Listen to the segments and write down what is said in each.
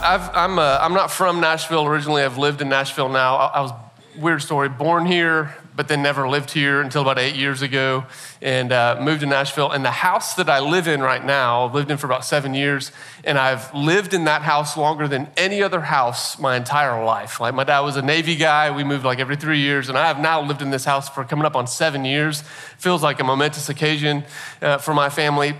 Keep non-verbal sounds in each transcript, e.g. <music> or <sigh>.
I, I'm, uh, I'm not from Nashville originally. I've lived in Nashville now. I, I was, weird story, born here, but then never lived here until about eight years ago and uh, moved to Nashville. And the house that I live in right now, I've lived in for about seven years, and I've lived in that house longer than any other house my entire life. Like my dad was a Navy guy, we moved like every three years, and I have now lived in this house for coming up on seven years. Feels like a momentous occasion uh, for my family.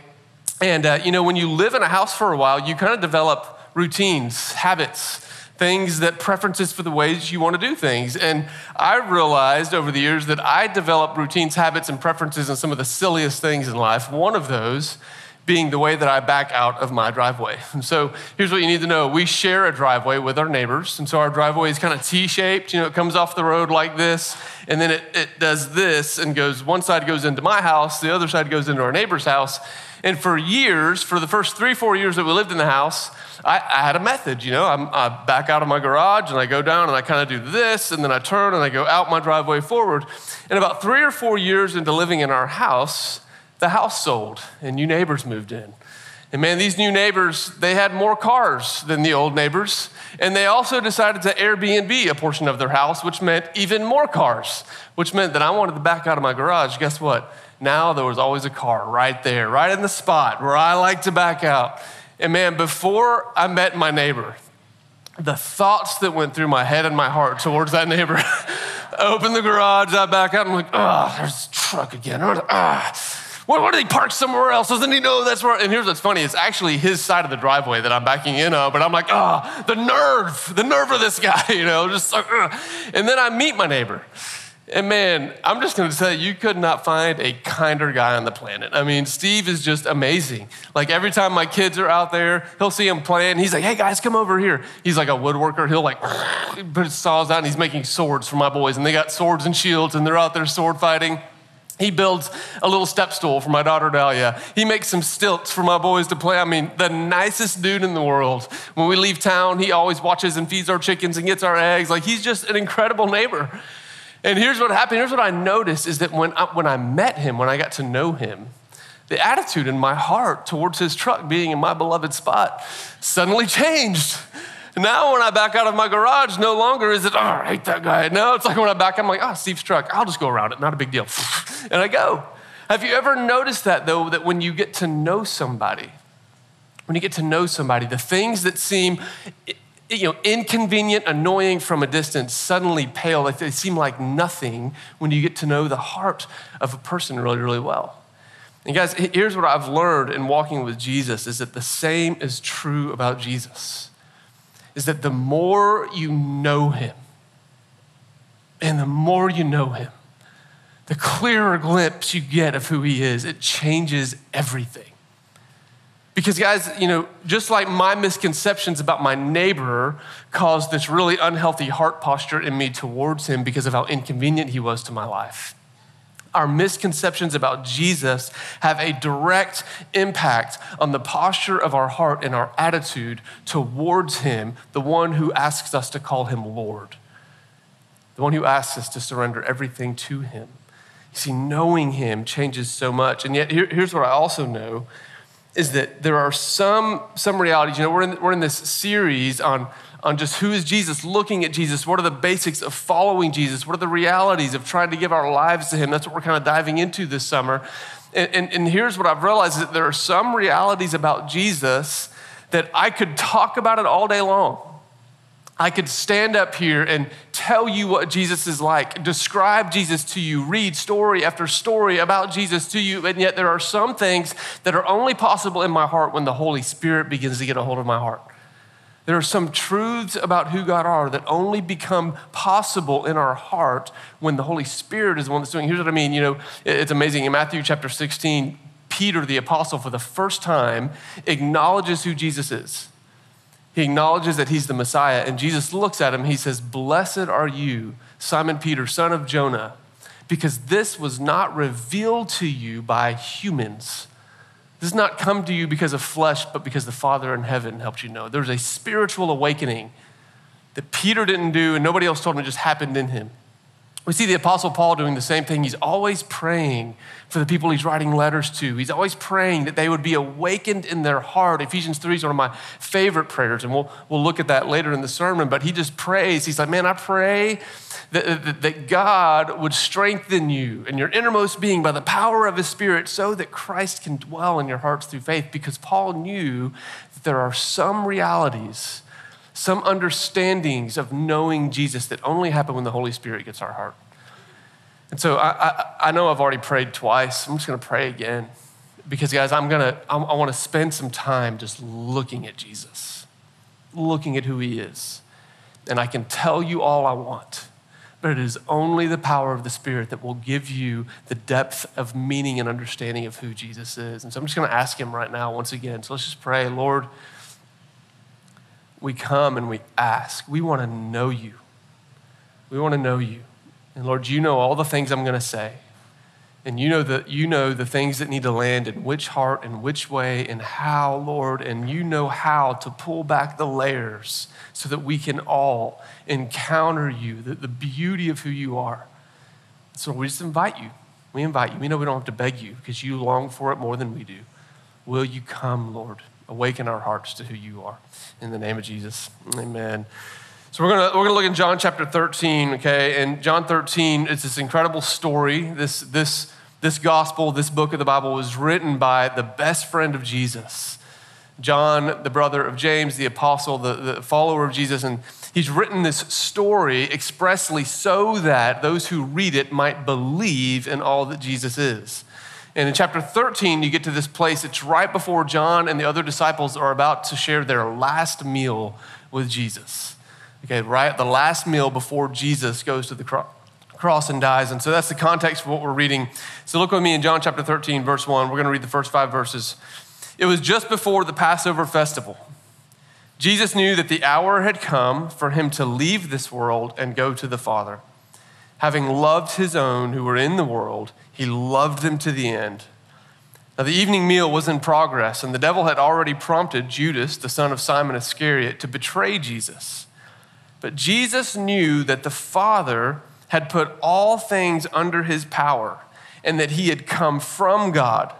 And uh, you know, when you live in a house for a while, you kind of develop routines, habits, things that preferences for the ways you want to do things. And I realized over the years that I developed routines, habits, and preferences in some of the silliest things in life. One of those being the way that I back out of my driveway. And <laughs> so here's what you need to know. We share a driveway with our neighbors. And so our driveway is kind of T-shaped. You know, it comes off the road like this, and then it, it does this and goes, one side goes into my house, the other side goes into our neighbor's house. And for years, for the first three, four years that we lived in the house, I, I had a method. You know, I'm, I back out of my garage and I go down and I kind of do this, and then I turn and I go out my driveway forward. And about three or four years into living in our house, the house sold and new neighbors moved in. And man, these new neighbors, they had more cars than the old neighbors. And they also decided to Airbnb a portion of their house, which meant even more cars, which meant that I wanted to back out of my garage. Guess what? Now there was always a car right there, right in the spot where I like to back out. And man, before I met my neighbor, the thoughts that went through my head and my heart towards that neighbor. <laughs> Open the garage, I back out, I'm like, oh, there's a truck again. Ah. Why, why did he park somewhere else? Doesn't he know that's where? And here's what's funny: it's actually his side of the driveway that I'm backing in on. But I'm like, ah, oh, the nerve, the nerve of this <laughs> guy, you know, just and then I meet my neighbor. And man, I'm just gonna tell you, you could not find a kinder guy on the planet. I mean, Steve is just amazing. Like every time my kids are out there, he'll see them playing. He's like, hey guys, come over here. He's like a woodworker. He'll like put his saws out and he's making swords for my boys. And they got swords and shields and they're out there sword fighting. He builds a little step stool for my daughter Dahlia. He makes some stilts for my boys to play. I mean, the nicest dude in the world. When we leave town, he always watches and feeds our chickens and gets our eggs. Like, he's just an incredible neighbor. And here's what happened. Here's what I noticed is that when I, when I met him, when I got to know him, the attitude in my heart towards his truck being in my beloved spot suddenly <laughs> changed. Now, when I back out of my garage, no longer is it, oh, I hate that guy. No, it's like when I back, I'm like, oh, Steve's truck. I'll just go around it. Not a big deal. <laughs> And I go. Have you ever noticed that, though, that when you get to know somebody, when you get to know somebody, the things that seem you know, inconvenient, annoying from a distance suddenly pale. Like they seem like nothing when you get to know the heart of a person really, really well. And guys, here's what I've learned in walking with Jesus is that the same is true about Jesus. Is that the more you know him, and the more you know him, the clearer glimpse you get of who he is, it changes everything. Because, guys, you know, just like my misconceptions about my neighbor caused this really unhealthy heart posture in me towards him because of how inconvenient he was to my life, our misconceptions about Jesus have a direct impact on the posture of our heart and our attitude towards him, the one who asks us to call him Lord, the one who asks us to surrender everything to him. You see, knowing him changes so much. And yet, here, here's what I also know is that there are some, some realities. You know, we're in, we're in this series on, on just who is Jesus, looking at Jesus. What are the basics of following Jesus? What are the realities of trying to give our lives to Him? That's what we're kind of diving into this summer. And, and, and here's what I've realized that there are some realities about Jesus that I could talk about it all day long. I could stand up here and tell you what Jesus is like, describe Jesus to you, read story after story about Jesus to you, and yet there are some things that are only possible in my heart when the Holy Spirit begins to get a hold of my heart. There are some truths about who God are that only become possible in our heart when the Holy Spirit is the one that's doing. Here's what I mean. You know, it's amazing. In Matthew chapter 16, Peter, the apostle, for the first time, acknowledges who Jesus is. He acknowledges that he's the Messiah, and Jesus looks at him. He says, Blessed are you, Simon Peter, son of Jonah, because this was not revealed to you by humans. Has not come to you because of flesh, but because the Father in heaven helped you know. There's a spiritual awakening that Peter didn't do, and nobody else told him, it just happened in him. We see the Apostle Paul doing the same thing. He's always praying for the people he's writing letters to. He's always praying that they would be awakened in their heart. Ephesians 3 is one of my favorite prayers, and we'll, we'll look at that later in the sermon. But he just prays. He's like, Man, I pray that, that, God would strengthen you in your innermost being by the power of his Spirit so that Christ can dwell in your hearts through faith. Because Paul knew that there are some realities some understandings of knowing Jesus that only happen when the Holy Spirit gets our heart. And so I, I, I know I've already prayed twice. I'm just going to pray again because, guys, I'm going to, I want to spend some time just looking at Jesus, looking at who he is. And I can tell you all I want, but it is only the power of the Spirit that will give you the depth of meaning and understanding of who Jesus is. And so I'm just going to ask him right now, once again. So let's just pray, Lord we come and we ask. We want to know you. We want to know you. And Lord, you know all the things I'm going to say. And you know, the, you know the things that need to land in which heart and which way and how, Lord. And you know how to pull back the layers so that we can all encounter you, the, the beauty of who you are. So we just invite you. We invite you. We know we don't have to beg you because you long for it more than we do. Will you come, Lord? Awaken our hearts to who you are. In the name of Jesus. Amen. So we're gonna we're gonna look in John chapter 13, okay? And John 13 it's this incredible story. This this this gospel, this book of the Bible was written by the best friend of Jesus. John, the brother of James, the apostle, the, the follower of Jesus, and he's written this story expressly so that those who read it might believe in all that Jesus is. And in chapter 13, you get to this place. It's right before John and the other disciples are about to share their last meal with Jesus. Okay, right? The last meal before Jesus goes to the cro- cross and dies. And so that's the context for what we're reading. So look with me in John chapter 13, verse 1. We're going to read the first five verses. It was just before the Passover festival. Jesus knew that the hour had come for him to leave this world and go to the Father. Having loved his own who were in the world, he loved them to the end. Now, the evening meal was in progress, and the devil had already prompted Judas, the son of Simon Iscariot, to betray Jesus. But Jesus knew that the Father had put all things under his power, and that he had come from God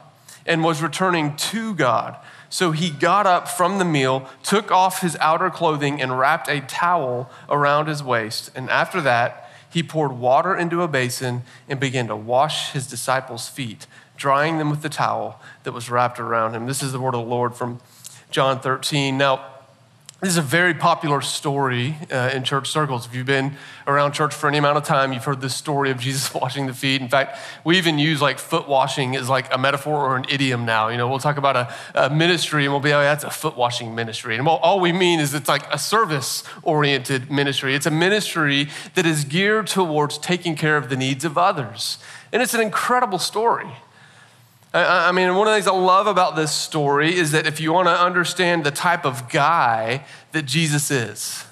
and was returning to God. So he got up from the meal, took off his outer clothing, and wrapped a towel around his waist. And after that, he poured water into a basin and began to wash his disciples' feet, drying them with the towel that was wrapped around him. This is the word of the Lord from John 13. Now, this is a very popular story uh, in church circles. If you've been around church for any amount of time, you've heard this story of Jesus <laughs> washing the feet. In fact, we even use like foot washing as like a metaphor or an idiom now. You know, we'll talk about a, a ministry and we'll be, oh, that's a foot washing ministry. And all we mean is it's like a service oriented ministry. It's a ministry that is geared towards taking care of the needs of others. And it's an incredible story. I mean, one of the things I love about this story is that if you want to understand the type of guy that Jesus is,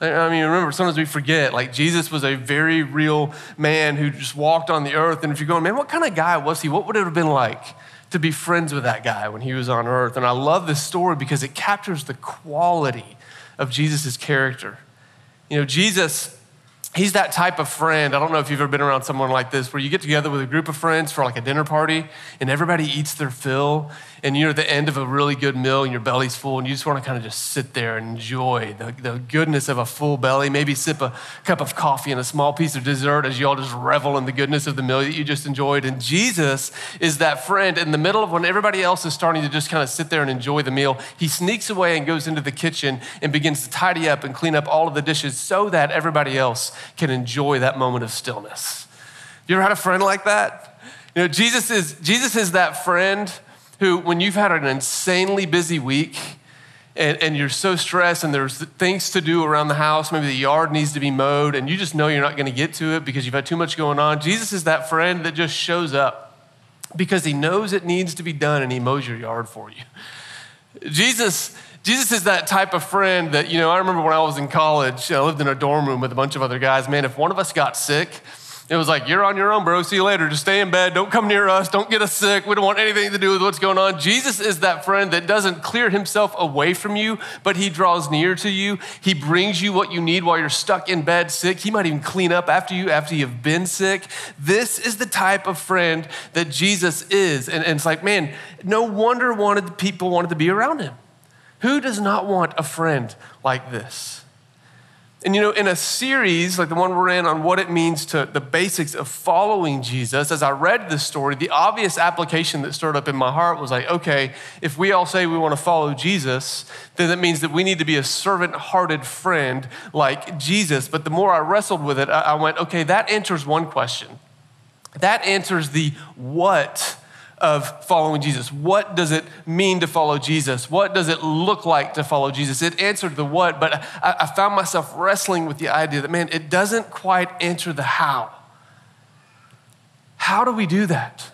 I mean, remember, sometimes we forget, like, Jesus was a very real man who just walked on the earth. And if you're going, man, what kind of guy was he? What would it have been like to be friends with that guy when he was on earth? And I love this story because it captures the quality of Jesus' character. You know, Jesus he's that type of friend. I don't know if you've ever been around someone like this where you get together with a group of friends for like a dinner party and everybody eats their fill and you're at the end of a really good meal and your belly's full and you just want to kind of just sit there and enjoy the, the goodness of a full belly, maybe sip a cup of coffee and a small piece of dessert as you all just revel in the goodness of the meal that you just enjoyed. And Jesus is that friend in the middle of when everybody else is starting to just kind of sit there and enjoy the meal. He sneaks away and goes into the kitchen and begins to tidy up and clean up all of the dishes so that everybody else can enjoy that moment of stillness. You ever had a friend like that? You know, Jesus is, Jesus is that friend who, when you've had an insanely busy week and, and you're so stressed and there's things to do around the house, maybe the yard needs to be mowed, and you just know you're not going to get to it because you've had too much going on, Jesus is that friend that just shows up because he knows it needs to be done and he mows your yard for you. Jesus, Jesus is that type of friend that, you know, I remember when I was in college, I lived in a dorm room with a bunch of other guys. Man, if one of us got sick, It was like, you're on your own, bro. See you later. Just stay in bed. Don't come near us. Don't get us sick. We don't want anything to do with what's going on. Jesus is that friend that doesn't clear himself away from you, but he draws near to you. He brings you what you need while you're stuck in bed sick. He might even clean up after you after you've been sick. This is the type of friend that Jesus is. And, and it's like, man, no wonder wanted people wanted to be around him. Who does not want a friend like this? And you know, in a series like the one we're in on what it means to the basics of following Jesus, as I read this story, the obvious application that stirred up in my heart was like, okay, if we all say we want to follow Jesus, then that means that we need to be a servant hearted friend like Jesus. But the more I wrestled with it, I went, okay, that answers one question. That answers the what of following Jesus. What does it mean to follow Jesus? What does it look like to follow Jesus? It answered the what, but I, I found myself wrestling with the idea that, man, it doesn't quite answer the how. How do we do that?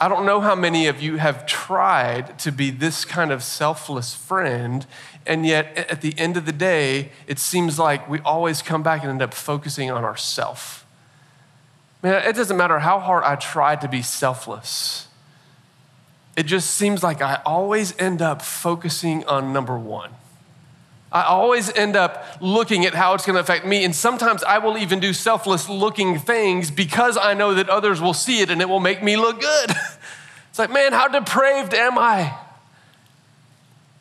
I don't know how many of you have tried to be this kind of selfless friend, and yet at the end of the day, it seems like we always come back and end up focusing on ourselves. Man, it doesn't matter how hard I try to be selfless. It just seems like I always end up focusing on number one. I always end up looking at how it's going to affect me. And sometimes I will even do selfless looking things because I know that others will see it and it will make me look good. <laughs> it's like, man, how depraved am I?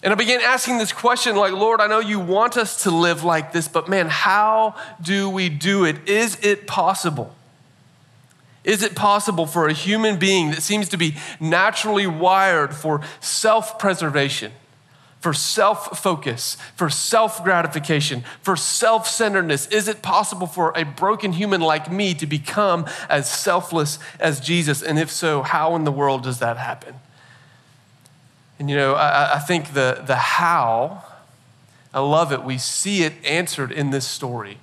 And I began asking this question like, Lord, I know you want us to live like this, but man, how do we do it? Is it possible? Is it possible for a human being that seems to be naturally wired for self preservation, for self focus, for self gratification, for self centeredness? Is it possible for a broken human like me to become as selfless as Jesus? And if so, how in the world does that happen? And you know, I, I think the, the how, I love it. We see it answered in this story.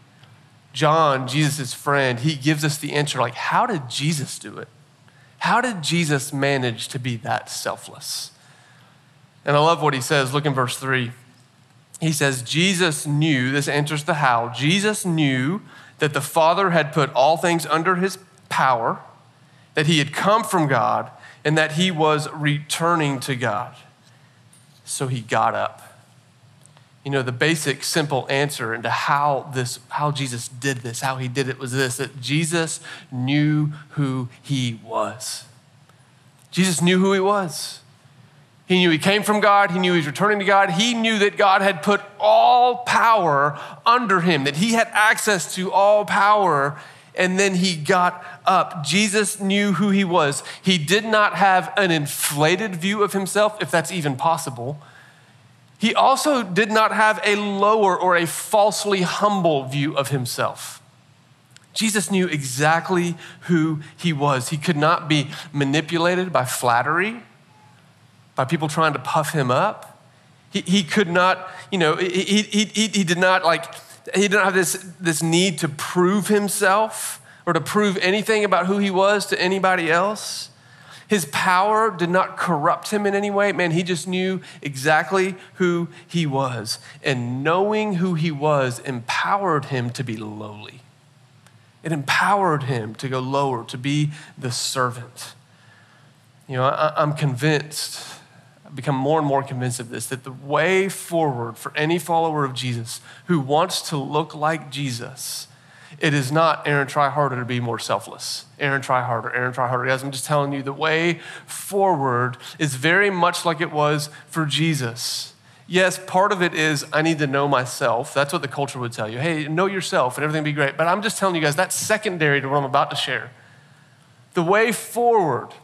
John, Jesus' friend, he gives us the answer like, how did Jesus do it? How did Jesus manage to be that selfless? And I love what he says. Look in verse three. He says, Jesus knew, this answers the how, Jesus knew that the Father had put all things under his power, that he had come from God, and that he was returning to God. So he got up you know the basic simple answer into how this how jesus did this how he did it was this that jesus knew who he was jesus knew who he was he knew he came from god he knew he was returning to god he knew that god had put all power under him that he had access to all power and then he got up. Jesus knew who he was. He did not have an inflated view of himself, if that's even possible. He also did not have a lower or a falsely humble view of himself. Jesus knew exactly who he was. He could not be manipulated by flattery, by people trying to puff him up. He, he could not, you know, he, he, he, he did not like, he didn't have this, this need to prove himself or to prove anything about who he was to anybody else. His power did not corrupt him in any way. Man, he just knew exactly who he was. And knowing who he was empowered him to be lowly. It empowered him to go lower, to be the servant. You know, I, am convinced, I've become more and more convinced of this, that the way forward for any follower of Jesus who wants to look like Jesus it is not Aaron, try harder to be more selfless. Aaron, try harder. Aaron, try harder. Guys, I'm just telling you, the way forward is very much like it was for Jesus. Yes, part of it is I need to know myself. That's what the culture would tell you. Hey, know yourself and everything be great. But I'm just telling you guys, that's secondary to what I'm about to share. The way forward,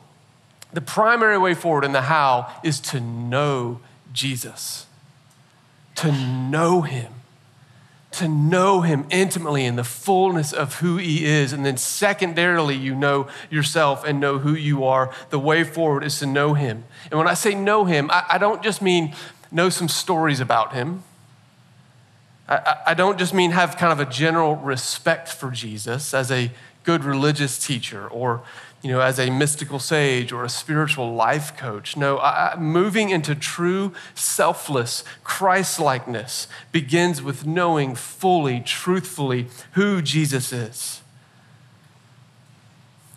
the primary way forward in the how is to know Jesus, to know him to know him intimately in the fullness of who he is. And then, secondarily, you know yourself and know who you are. The way forward is to know him. And when I say know him, I, I don't just mean know some stories about him. I, I don't just mean have kind of a general respect for Jesus as a good religious teacher or you know, as a mystical sage or a spiritual life coach. No, I, moving into true selfless Christ likeness begins with knowing fully, truthfully who Jesus is.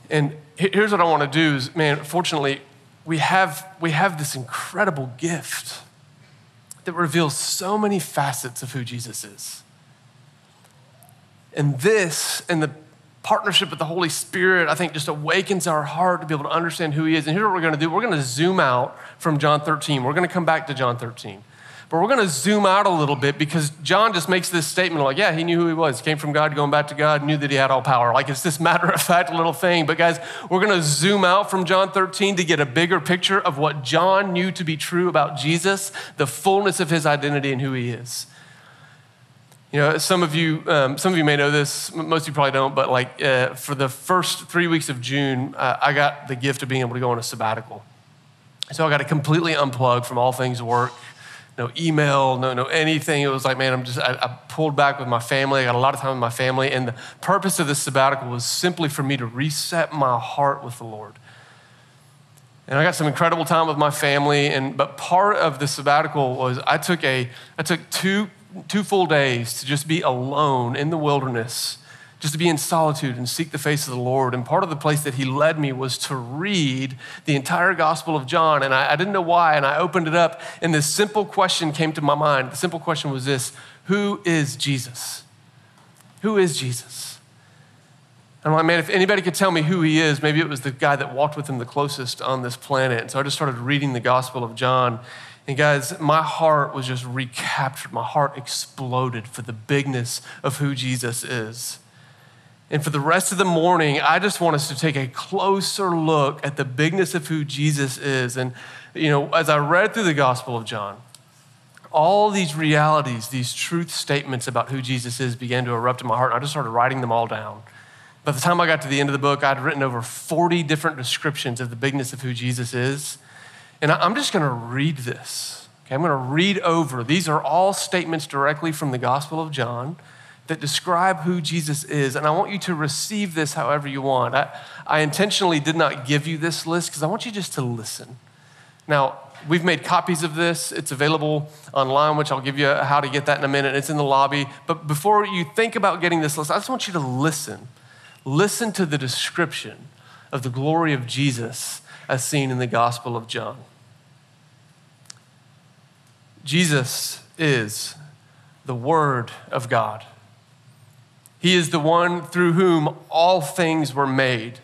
And here's what I want to do is, man, fortunately, we have, we have this incredible gift that reveals so many facets of who Jesus is. And this and the partnership with the Holy Spirit, I think, just awakens our heart to be able to understand who He is. And here's what we're going to do we're going to zoom out from John 13. We're going to come back to John 13. But we're going to zoom out a little bit because John just makes this statement like, yeah, he knew who he was, came from God, going back to God, knew that he had all power. Like it's this matter of fact little thing. But guys, we're going to zoom out from John 13 to get a bigger picture of what John knew to be true about Jesus, the fullness of his identity and who he is. You know, some of you, um, some of you may know this. Most of you probably don't. But like uh, for the first three weeks of June, uh, I got the gift of being able to go on a sabbatical. So I got to completely unplug from all things work no email, no, no anything. It was like, man, I'm just, I, I, pulled back with my family. I got a lot of time with my family. And the purpose of this sabbatical was simply for me to reset my heart with the Lord. And I got some incredible time with my family. And, but part of the sabbatical was I took a, I took two, two full days to just be alone in the wilderness just to be in solitude and seek the face of the Lord. And part of the place that he led me was to read the entire Gospel of John. And I, I, didn't know why. And I opened it up, and this simple question came to my mind. The simple question was this Who is Jesus? Who is Jesus? And I'm like, man, if anybody could tell me who he is, maybe it was the guy that walked with him the closest on this planet. And so I just started reading the Gospel of John. And guys, my heart was just recaptured. My heart exploded for the bigness of who Jesus is. And for the rest of the morning, I just want us to take a closer look at the bigness of who Jesus is. And, you know, as I read through the Gospel of John, all these realities, these truth statements about who Jesus is began to erupt in my heart. And I just started writing them all down. By the time I got to the end of the book, I'd written over 40 different descriptions of the bigness of who Jesus is. And I'm just going to read this. Okay, I'm going to read over. These are all statements directly from the Gospel of John that describe who Jesus is. And I want you to receive this however you want. I, I intentionally did not give you this list because I want you just to listen. Now, we've made copies of this. It's available online, which I'll give you how to get that in a minute. It's in the lobby. But before you think about getting this list, I just want you to listen. Listen to the description of the glory of Jesus as seen in the Gospel of John. Jesus is the Word of God. He is the one through whom all things were made.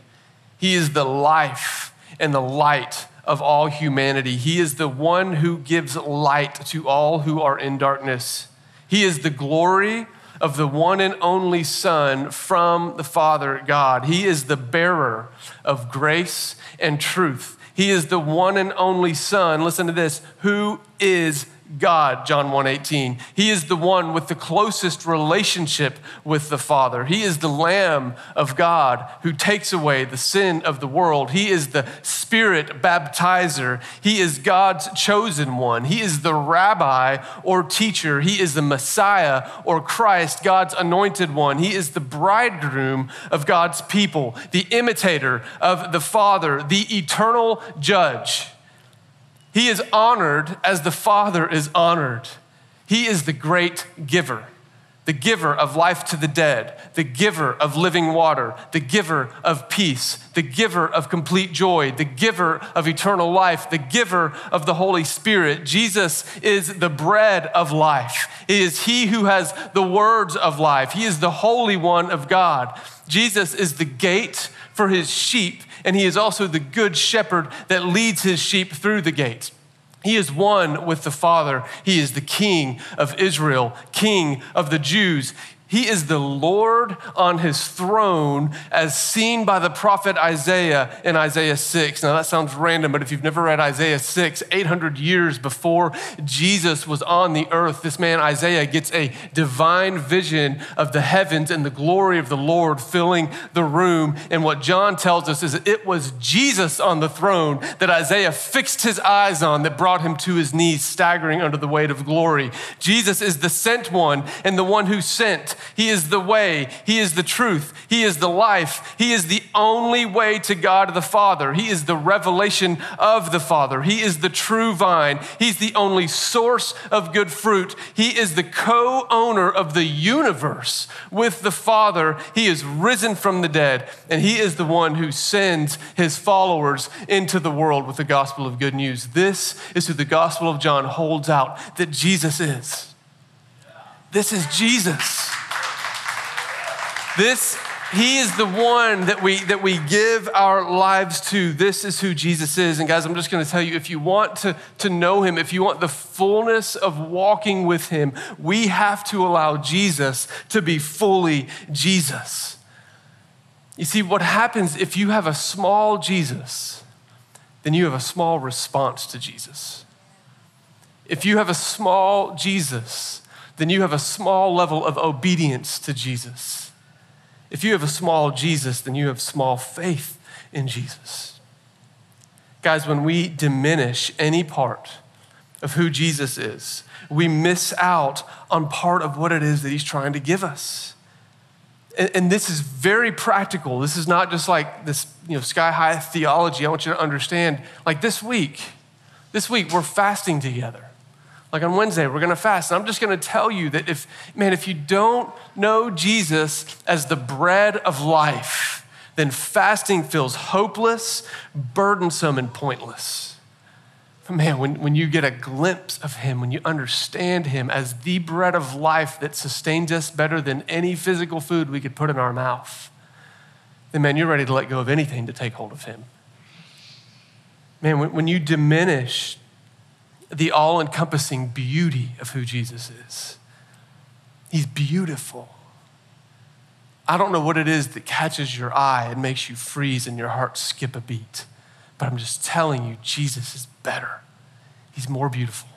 He is the life and the light of all humanity. He is the one who gives light to all who are in darkness. He is the glory of the one and only Son from the Father God. He is the bearer of grace and truth. He is the one and only Son, listen to this, who is God, John 1:18. He is the one with the closest relationship with the Father. He is the lamb of God who takes away the sin of the world. He is the spirit baptizer. He is God's chosen one. He is the rabbi or teacher. He is the Messiah or Christ, God's anointed one. He is the bridegroom of God's people, the imitator of the Father, the eternal judge. He is honored as the Father is honored. He is the great giver, the giver of life to the dead, the giver of living water, the giver of peace, the giver of complete joy, the giver of eternal life, the giver of the Holy Spirit. Jesus is the bread of life. It is He who has the words of life. He is the Holy One of God. Jesus is the gate for His sheep and he is also the good shepherd that leads his sheep through the gates. He is one with the Father. He is the King of Israel, King of the Jews. He is the Lord on his throne, as seen by the prophet Isaiah in Isaiah 6. Now, that sounds random, but if you've never read Isaiah 6, 800 years before Jesus was on the earth, this man Isaiah gets a divine vision of the heavens and the glory of the Lord filling the room. And what John tells us is it was Jesus on the throne that Isaiah fixed his eyes on that brought him to his knees, staggering under the weight of glory. Jesus is the sent one and the one who sent He is the way. He is the truth. He is the life. He is the only way to God the Father. He is the revelation of the Father. He is the true vine. He's the only source of good fruit. He is the co owner of the universe with the Father. He is risen from the dead, and He is the one who sends His followers into the world with the gospel of good news. This is who the gospel of John holds out that Jesus is. This is Jesus. This he is the one that we that we give our lives to. This is who Jesus is. And guys, I'm just going to tell you if you want to, to know him, if you want the fullness of walking with him, we have to allow Jesus to be fully Jesus. You see, what happens if you have a small Jesus, then you have a small response to Jesus. If you have a small Jesus, then you have a small level of obedience to Jesus. If you have a small Jesus, then you have small faith in Jesus. Guys, when we diminish any part of who Jesus is, we miss out on part of what it is that he's trying to give us. And, and this is very practical. This is not just like this you know, sky high theology. I want you to understand. Like this week, this week, we're fasting together. Like on Wednesday, we're gonna fast. And I'm just gonna tell you that if, man, if you don't know Jesus as the bread of life, then fasting feels hopeless, burdensome, and pointless. But man, when, when you get a glimpse of Him, when you understand Him as the bread of life that sustains us better than any physical food we could put in our mouth, then man, you're ready to let go of anything to take hold of Him. Man, when, when you diminish the all encompassing beauty of who Jesus is. He's beautiful. I don't know what it is that catches your eye and makes you freeze and your heart skip a beat, but I'm just telling you, Jesus is better. He's more beautiful.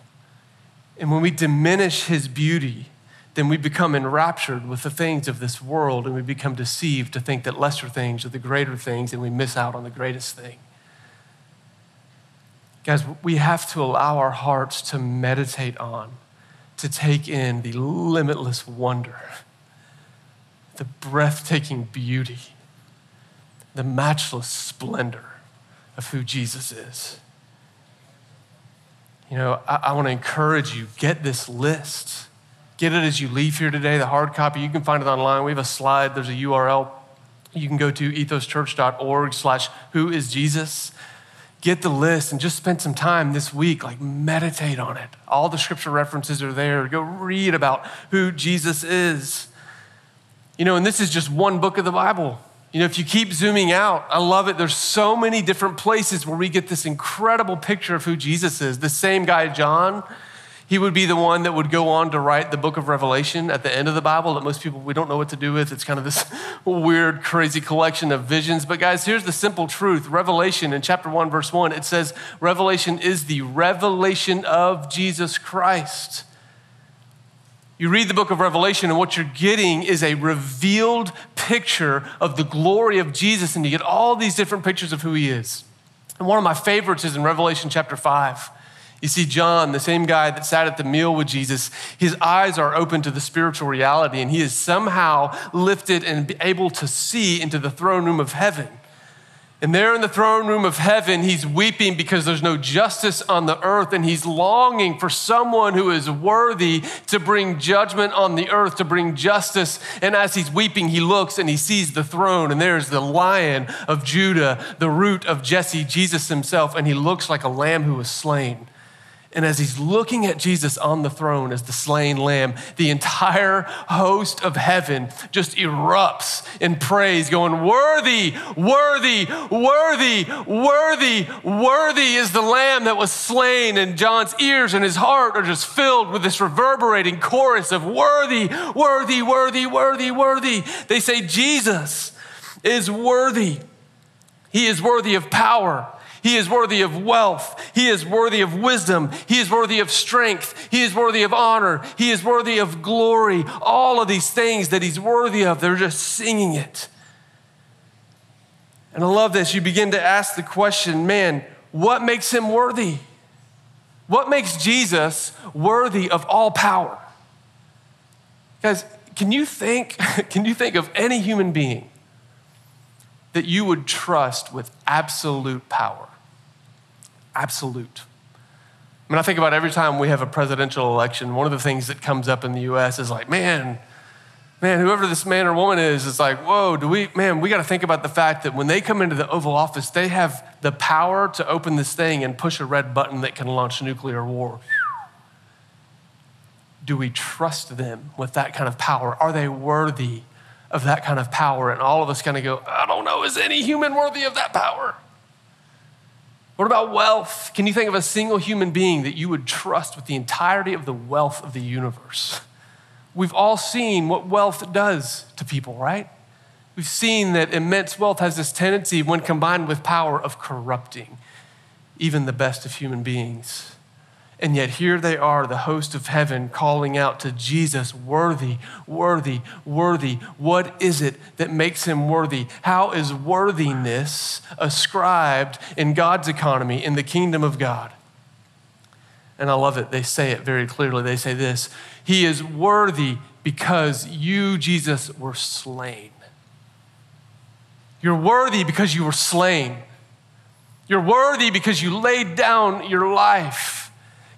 And when we diminish his beauty, then we become enraptured with the things of this world and we become deceived to think that lesser things are the greater things and we miss out on the greatest thing. Guys, we have to allow our hearts to meditate on, to take in the limitless wonder, the breathtaking beauty, the matchless splendor of who Jesus is. You know, I, I want to encourage you get this list. Get it as you leave here today, the hard copy. You can find it online. We have a slide, there's a URL. You can go to ethoschurch.org slash who is Jesus get the list and just spend some time this week, like meditate on it. All the scripture references are there. Go read about who Jesus is. You know, and this is just one book of the Bible. You know, if you keep zooming out, I love it. There's so many different places where we get this incredible picture of who Jesus is. The same guy, John, he would be the one that would go on to write the book of Revelation at the end of the Bible that most people, we don't know what to do with. It's kind of this <laughs> weird, crazy collection of visions. But guys, here's the simple truth Revelation in chapter 1, verse 1, it says, Revelation is the revelation of Jesus Christ. You read the book of Revelation, and what you're getting is a revealed picture of the glory of Jesus, and you get all these different pictures of who he is. And one of my favorites is in Revelation chapter 5. You see, John, the same guy that sat at the meal with Jesus, his eyes are open to the spiritual reality, and he is somehow lifted and able to see into the throne room of heaven. And there in the throne room of heaven, he's weeping because there's no justice on the earth, and he's longing for someone who is worthy to bring judgment on the earth, to bring justice. And as he's weeping, he looks and he sees the throne, and there's the lion of Judah, the root of Jesse, Jesus himself, and he looks like a lamb who was slain. And as he's looking at Jesus on the throne as the slain lamb, the entire host of heaven just erupts in praise, going, Worthy, worthy, worthy, worthy, worthy is the lamb that was slain. And John's ears and his heart are just filled with this reverberating chorus of worthy, worthy, worthy, worthy, worthy. They say, Jesus is worthy. He is worthy of power. He is worthy of wealth. He is worthy of wisdom. He is worthy of strength. He is worthy of honor. He is worthy of glory. All of these things that he's worthy of, they're just singing it. And I love this. You begin to ask the question man, what makes him worthy? What makes Jesus worthy of all power? Guys, can you think, <laughs> can you think of any human being that you would trust with absolute power? Absolute. I mean, I think about every time we have a presidential election, one of the things that comes up in the US is like, man, man, whoever this man or woman is, is like, whoa, do we, man, we got to think about the fact that when they come into the Oval Office, they have the power to open this thing and push a red button that can launch nuclear war. Do we trust them with that kind of power? Are they worthy of that kind of power? And all of us kind of go, I don't know, is any human worthy of that power? What about wealth? Can you think of a single human being that you would trust with the entirety of the wealth of the universe? We've all seen what wealth does to people, right? We've seen that immense wealth has this tendency, when combined with power, of corrupting even the best of human beings. And yet, here they are, the host of heaven, calling out to Jesus, worthy, worthy, worthy. What is it that makes him worthy? How is worthiness ascribed in God's economy, in the kingdom of God? And I love it. They say it very clearly. They say this He is worthy because you, Jesus, were slain. You're worthy because you were slain. You're worthy because you laid down your life.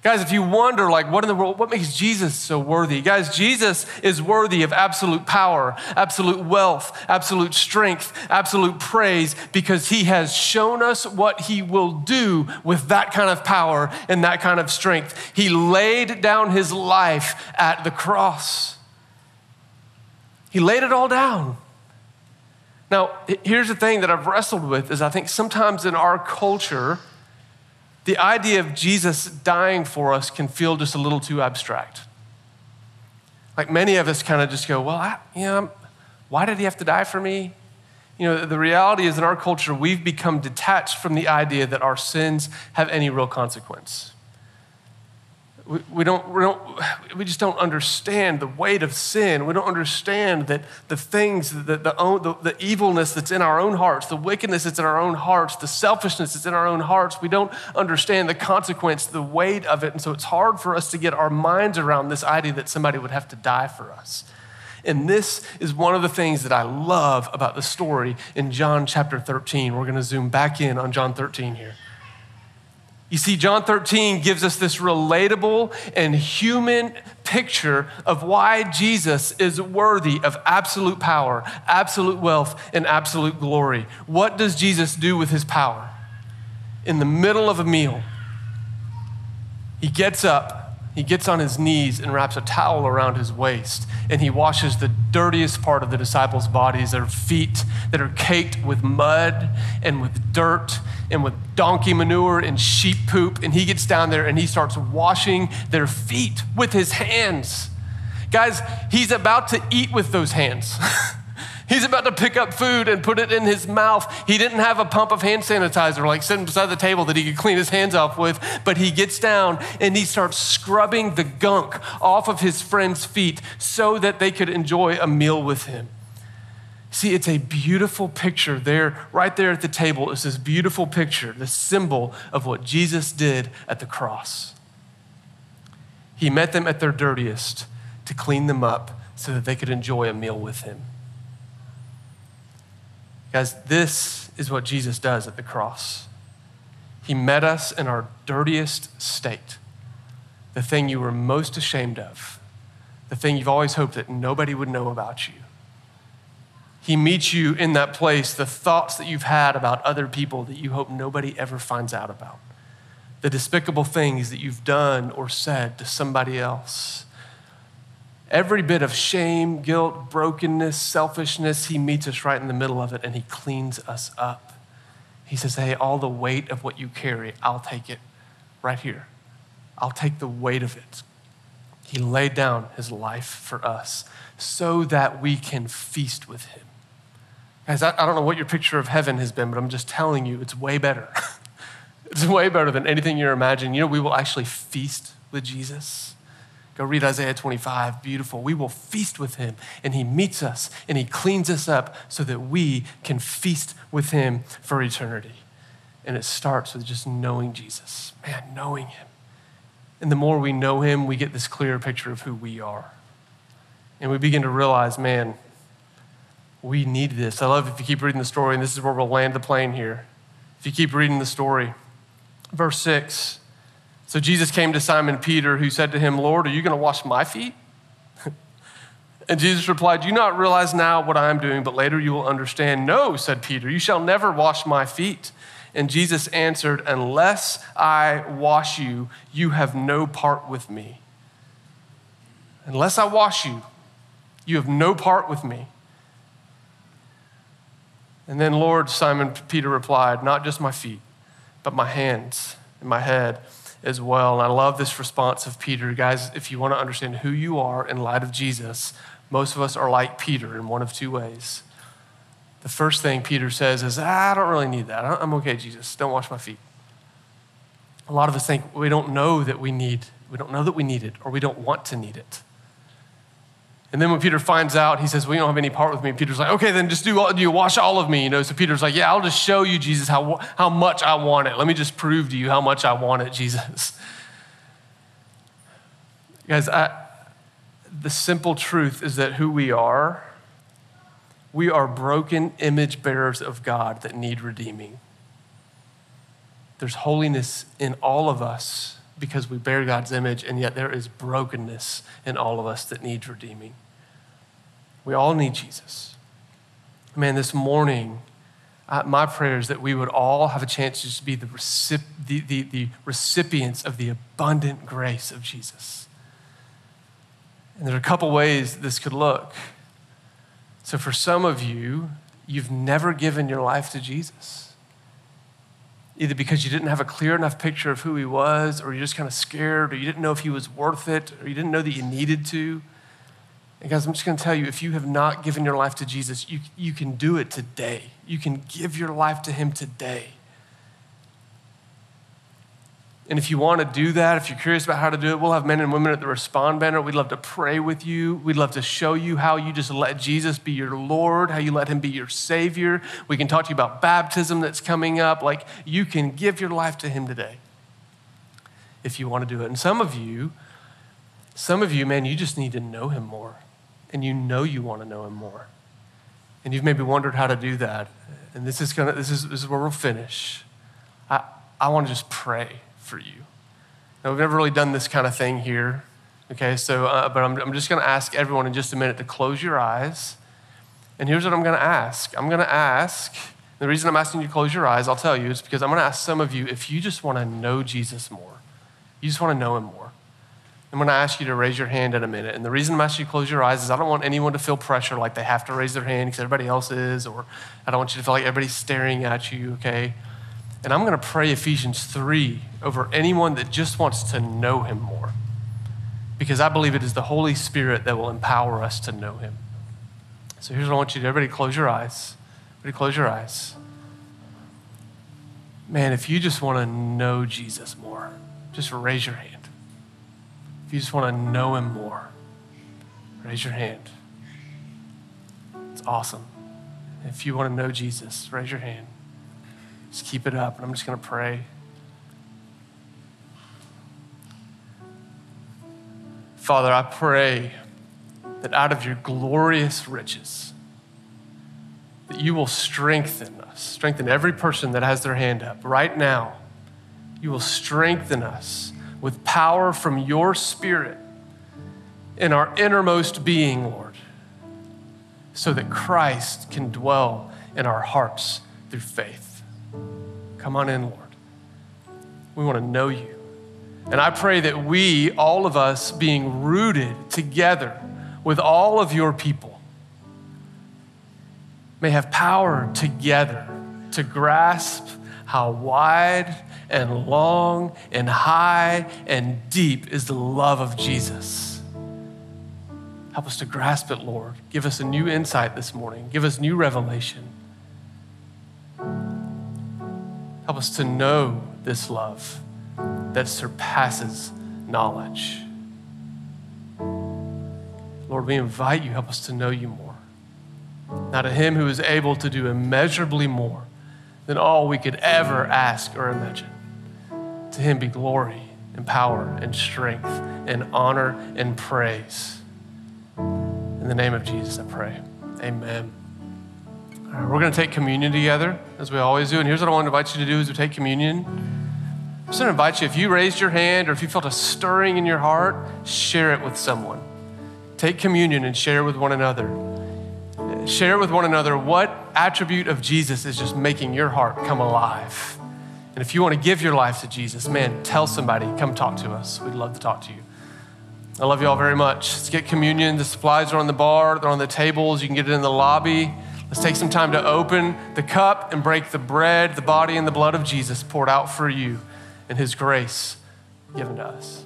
Guys, if you wonder, like, what in the world, what makes Jesus so worthy? Guys, Jesus is worthy of absolute power, absolute wealth, absolute strength, absolute praise, because he has shown us what he will do with that kind of power and that kind of strength. He laid down his life at the cross, he laid it all down. Now, here's the thing that I've wrestled with is I think sometimes in our culture, the idea of Jesus dying for us can feel just a little too abstract. Like many of us kind of just go, well, I, you know, why did he have to die for me? You know, the reality is in our culture, we've become detached from the idea that our sins have any real consequence. We, we, don't, we, don't, we just don't understand the weight of sin. We don't understand that the things, the, the, the, the evilness that's in our own hearts, the wickedness that's in our own hearts, the selfishness that's in our own hearts, we don't understand the consequence, the weight of it. And so it's hard for us to get our minds around this idea that somebody would have to die for us. And this is one of the things that I love about the story in John chapter 13. We're going to zoom back in on John 13 here. You see, John 13 gives us this relatable and human picture of why Jesus is worthy of absolute power, absolute wealth, and absolute glory. What does Jesus do with his power? In the middle of a meal, he gets up he gets on his knees and wraps a towel around his waist, and he washes the dirtiest part of the disciples' bodies, their feet that are caked with mud and with dirt and with donkey manure and sheep poop. And he gets down there and he starts washing their feet with his hands. Guys, he's about to eat with those hands. <laughs> He's about to pick up food and put it in his mouth. He didn't have a pump of hand sanitizer like sitting beside the table that he could clean his hands off with, but he gets down and he starts scrubbing the gunk off of his friends' feet so that they could enjoy a meal with him. See, it's a beautiful picture there, right there at the table. It's this beautiful picture, the symbol of what Jesus did at the cross. He met them at their dirtiest to clean them up so that they could enjoy a meal with him. Guys, this is what Jesus does at the cross. He met us in our dirtiest state, the thing you were most ashamed of, the thing you've always hoped that nobody would know about you. He meets you in that place, the thoughts that you've had about other people that you hope nobody ever finds out about, the despicable things that you've done or said to somebody else Every bit of shame, guilt, brokenness, selfishness, he meets us right in the middle of it and he cleans us up. He says, Hey, all the weight of what you carry, I'll take it right here. I'll take the weight of it. He laid down his life for us so that we can feast with him. Guys, I, I don't know what your picture of heaven has been, but I'm just telling you, it's way better. <laughs> it's way better than anything you're imagining. You know, we will actually feast with Jesus. Go read Isaiah 25. Beautiful. We will feast with him, and he meets us and he cleans us up so that we can feast with him for eternity. And it starts with just knowing Jesus. Man, knowing him. And the more we know him, we get this clearer picture of who we are. And we begin to realize, man, we need this. I love if you keep reading the story, and this is where we'll land the plane here. If you keep reading the story, verse 6. So Jesus came to Simon Peter, who said to him, Lord, are you going to wash my feet? <laughs> and Jesus replied, Do you not realize now what I am doing, but later you will understand? No, said Peter, you shall never wash my feet. And Jesus answered, Unless I wash you, you have no part with me. Unless I wash you, you have no part with me. And then, Lord, Simon Peter replied, Not just my feet, but my hands and my head as well. And I love this response of Peter. Guys, if you want to understand who you are in light of Jesus, most of us are like Peter in one of two ways. The first thing Peter says is, ah, I don't really need that. I'm okay, Jesus. Don't wash my feet. A lot of us think we don't know that we need, we don't know that we need it, or we don't want to need it. And then when Peter finds out, he says, Well, you don't have any part with me. Peter's like, Okay, then just do, do you wash all of me? You know, so Peter's like, Yeah, I'll just show you, Jesus, how, how much I want it. Let me just prove to you how much I want it, Jesus. <laughs> Guys, I, the simple truth is that who we are, we are broken image bearers of God that need redeeming. There's holiness in all of us because we bear God's image, and yet there is brokenness in all of us that needs redeeming. We all need Jesus. Man, this morning, uh, my prayer is that we would all have a chance to just be the, recip- the, the, the recipients of the abundant grace of Jesus. And there are a couple ways this could look. So, for some of you, you've never given your life to Jesus. Either because you didn't have a clear enough picture of who he was, or you're just kind of scared, or you didn't know if he was worth it, or you didn't know that you needed to. And guys, I'm just going to tell you if you have not given your life to Jesus, you, you can do it today. You can give your life to Him today. And if you want to do that, if you're curious about how to do it, we'll have men and women at the Respond banner. We'd love to pray with you. We'd love to show you how you just let Jesus be your Lord, how you let Him be your Savior. We can talk to you about baptism that's coming up. Like you can give your life to Him today if you want to do it. And some of you, some of you, man, you just need to know Him more and you know you want to know him more. And you've maybe wondered how to do that. And this is gonna this is this is where we'll finish. I, I want to just pray for you. Now, we've never really done this kind of thing here. Okay, so uh, but I'm, I'm just gonna ask everyone in just a minute to close your eyes. And here's what I'm gonna ask. I'm gonna ask, the reason I'm asking you to close your eyes, I'll tell you, is because I'm gonna ask some of you if you just wanna know Jesus more. You just wanna know him more. I'm going to ask you to raise your hand in a minute. And the reason I'm asking you to close your eyes is I don't want anyone to feel pressure like they have to raise their hand because everybody else is, or I don't want you to feel like everybody's staring at you, okay? And I'm going to pray Ephesians 3 over anyone that just wants to know him more. Because I believe it is the Holy Spirit that will empower us to know him. So here's what I want you to do. Everybody close your eyes. Everybody close your eyes. Man, if you just want to know Jesus more, just raise your hand you just want to know him more, raise your hand. It's awesome. If you want to know Jesus, raise your hand. Just keep it up, and I'm just going to pray. Father, I pray that out of your glorious riches, that you will strengthen us, strengthen every person that has their hand up right now. You will strengthen us with power from your Spirit in our innermost being, Lord, so that Christ can dwell in our hearts through faith. Come on in, Lord. We want to know you. And I pray that we, all of us, being rooted together with all of your people, may have power together to grasp how wide and long and high and deep is the love of Jesus. Help us to grasp it, Lord. Give us a new insight this morning. Give us new revelation. Help us to know this love that surpasses knowledge. Lord, we invite you, help us to know you more. Now, to him who is able to do immeasurably more than all we could ever ask or imagine. To him be glory and power and strength and honor and praise. In the name of Jesus, I pray. Amen. All right, we're going to take communion together, as we always do. And here's what I want to invite you to do as we take communion. I'm just going to invite you, if you raised your hand or if you felt a stirring in your heart, share it with someone. Take communion and share with one another. Share with one another what attribute of Jesus is just making your heart come alive. And if you want to give your life to Jesus, man, tell somebody, come talk to us. We'd love to talk to you. I love you all very much. Let's get communion. The supplies are on the bar, they're on the tables. You can get it in the lobby. Let's take some time to open the cup and break the bread, the body and the blood of Jesus poured out for you and his grace given to us.